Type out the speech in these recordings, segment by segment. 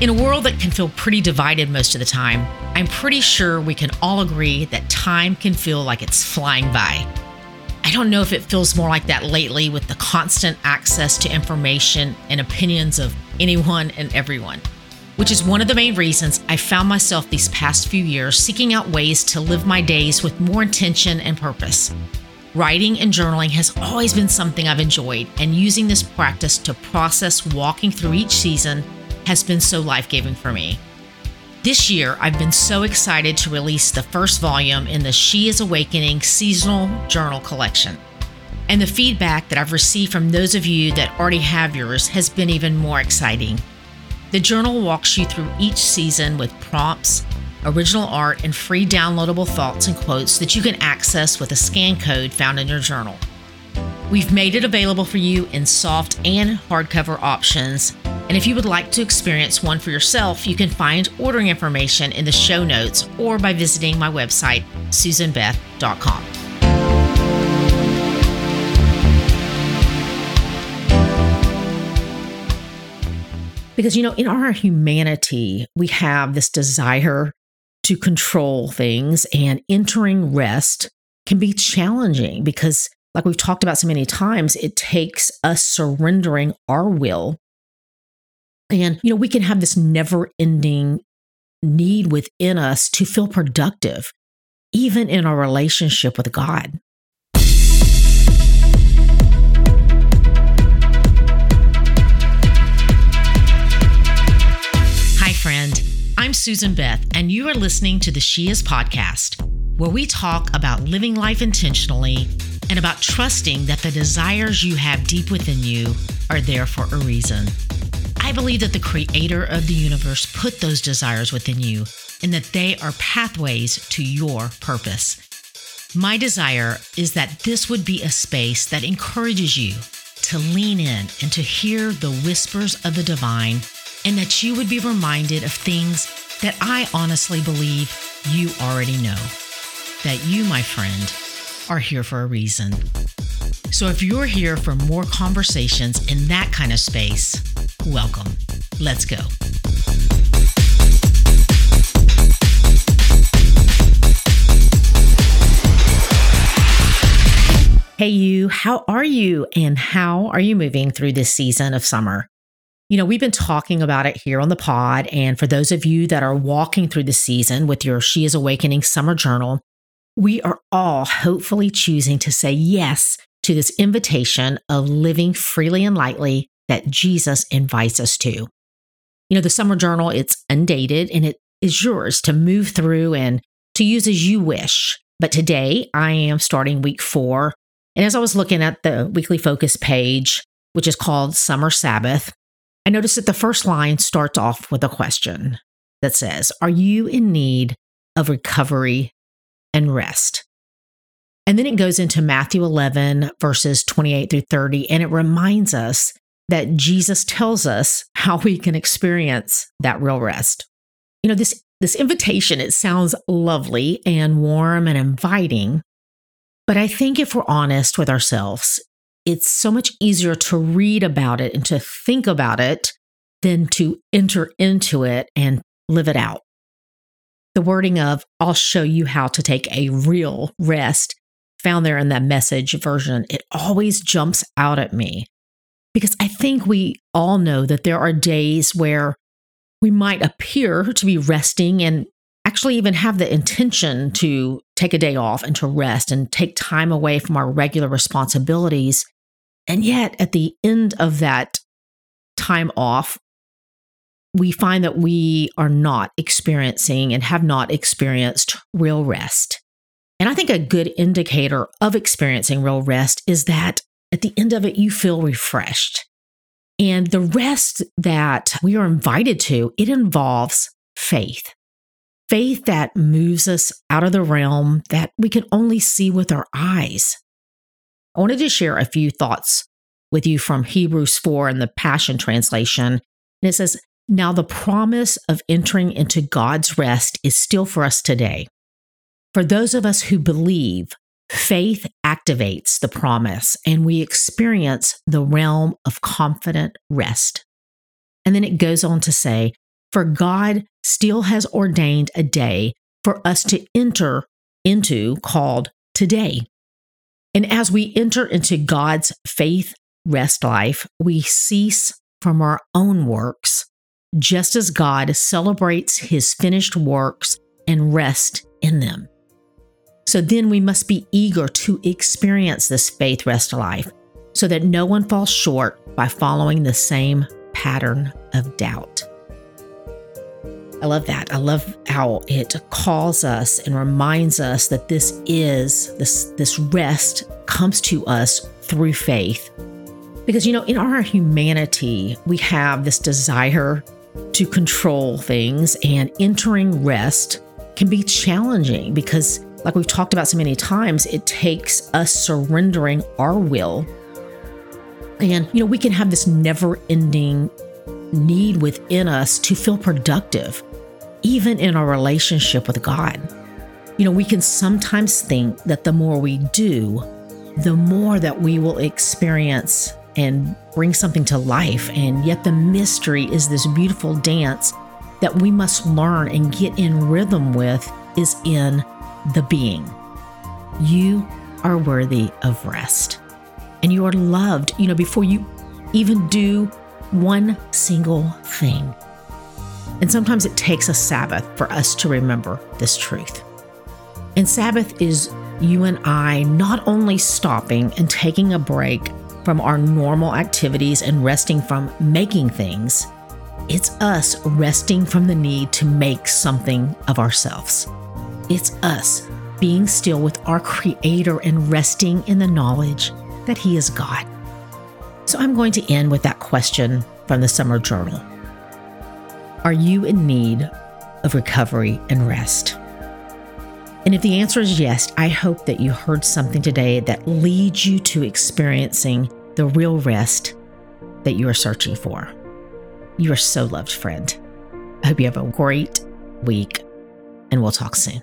In a world that can feel pretty divided most of the time, I'm pretty sure we can all agree that time can feel like it's flying by. I don't know if it feels more like that lately with the constant access to information and opinions of anyone and everyone, which is one of the main reasons I found myself these past few years seeking out ways to live my days with more intention and purpose. Writing and journaling has always been something I've enjoyed, and using this practice to process walking through each season has been so life giving for me. This year, I've been so excited to release the first volume in the She is Awakening seasonal journal collection. And the feedback that I've received from those of you that already have yours has been even more exciting. The journal walks you through each season with prompts, original art, and free downloadable thoughts and quotes that you can access with a scan code found in your journal. We've made it available for you in soft and hardcover options and if you would like to experience one for yourself, you can find ordering information in the show notes or by visiting my website, susanbeth.com. Because, you know, in our humanity, we have this desire to control things, and entering rest can be challenging because, like we've talked about so many times, it takes us surrendering our will and, you know, we can have this never ending need within us to feel productive, even in our relationship with God. Hi, friend. I'm Susan Beth, and you are listening to the She Is podcast, where we talk about living life intentionally and about trusting that the desires you have deep within you are there for a reason. I believe that the creator of the universe put those desires within you and that they are pathways to your purpose. My desire is that this would be a space that encourages you to lean in and to hear the whispers of the divine, and that you would be reminded of things that I honestly believe you already know. That you, my friend, are here for a reason. So if you're here for more conversations in that kind of space, welcome. Let's go. Hey, you, how are you? And how are you moving through this season of summer? You know, we've been talking about it here on the pod. And for those of you that are walking through the season with your She is Awakening Summer Journal, we are all hopefully choosing to say yes to this invitation of living freely and lightly that Jesus invites us to. You know, the summer journal, it's undated and it is yours to move through and to use as you wish. But today I am starting week four. And as I was looking at the weekly focus page, which is called Summer Sabbath, I noticed that the first line starts off with a question that says, Are you in need of recovery and rest? And then it goes into Matthew 11, verses 28 through 30, and it reminds us that Jesus tells us how we can experience that real rest. You know, this, this invitation, it sounds lovely and warm and inviting, but I think if we're honest with ourselves, it's so much easier to read about it and to think about it than to enter into it and live it out. The wording of, I'll show you how to take a real rest found there in that message version, it always jumps out at me because I think we all know that there are days where we might appear to be resting and actually even have the intention to take a day off and to rest and take time away from our regular responsibilities. And yet, at the end of that time off, we find that we are not experiencing and have not experienced real rest. And I think a good indicator of experiencing real rest is that at the end of it, you feel refreshed. And the rest that we are invited to, it involves faith. Faith that moves us out of the realm that we can only see with our eyes. I wanted to share a few thoughts with you from Hebrews 4 in the Passion Translation. And it says, Now the promise of entering into God's rest is still for us today. For those of us who believe, faith activates the promise and we experience the realm of confident rest. And then it goes on to say, For God still has ordained a day for us to enter into called today. And as we enter into God's faith rest life, we cease from our own works, just as God celebrates his finished works and rest in them. So then we must be eager to experience this faith rest life so that no one falls short by following the same pattern of doubt. I love that. I love how it calls us and reminds us that this is this this rest comes to us through faith. Because you know, in our humanity, we have this desire to control things and entering rest can be challenging because like we've talked about so many times, it takes us surrendering our will. And you know, we can have this never-ending need within us to feel productive even in our relationship with God. You know, we can sometimes think that the more we do, the more that we will experience and bring something to life. And yet, the mystery is this beautiful dance that we must learn and get in rhythm with is in the being. You are worthy of rest. And you are loved, you know, before you even do one single thing. And sometimes it takes a Sabbath for us to remember this truth. And Sabbath is you and I not only stopping and taking a break from our normal activities and resting from making things, it's us resting from the need to make something of ourselves. It's us being still with our Creator and resting in the knowledge that He is God. So I'm going to end with that question from the Summer Journal. Are you in need of recovery and rest? And if the answer is yes, I hope that you heard something today that leads you to experiencing the real rest that you are searching for. You are so loved, friend. I hope you have a great week, and we'll talk soon.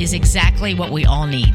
is exactly what we all need.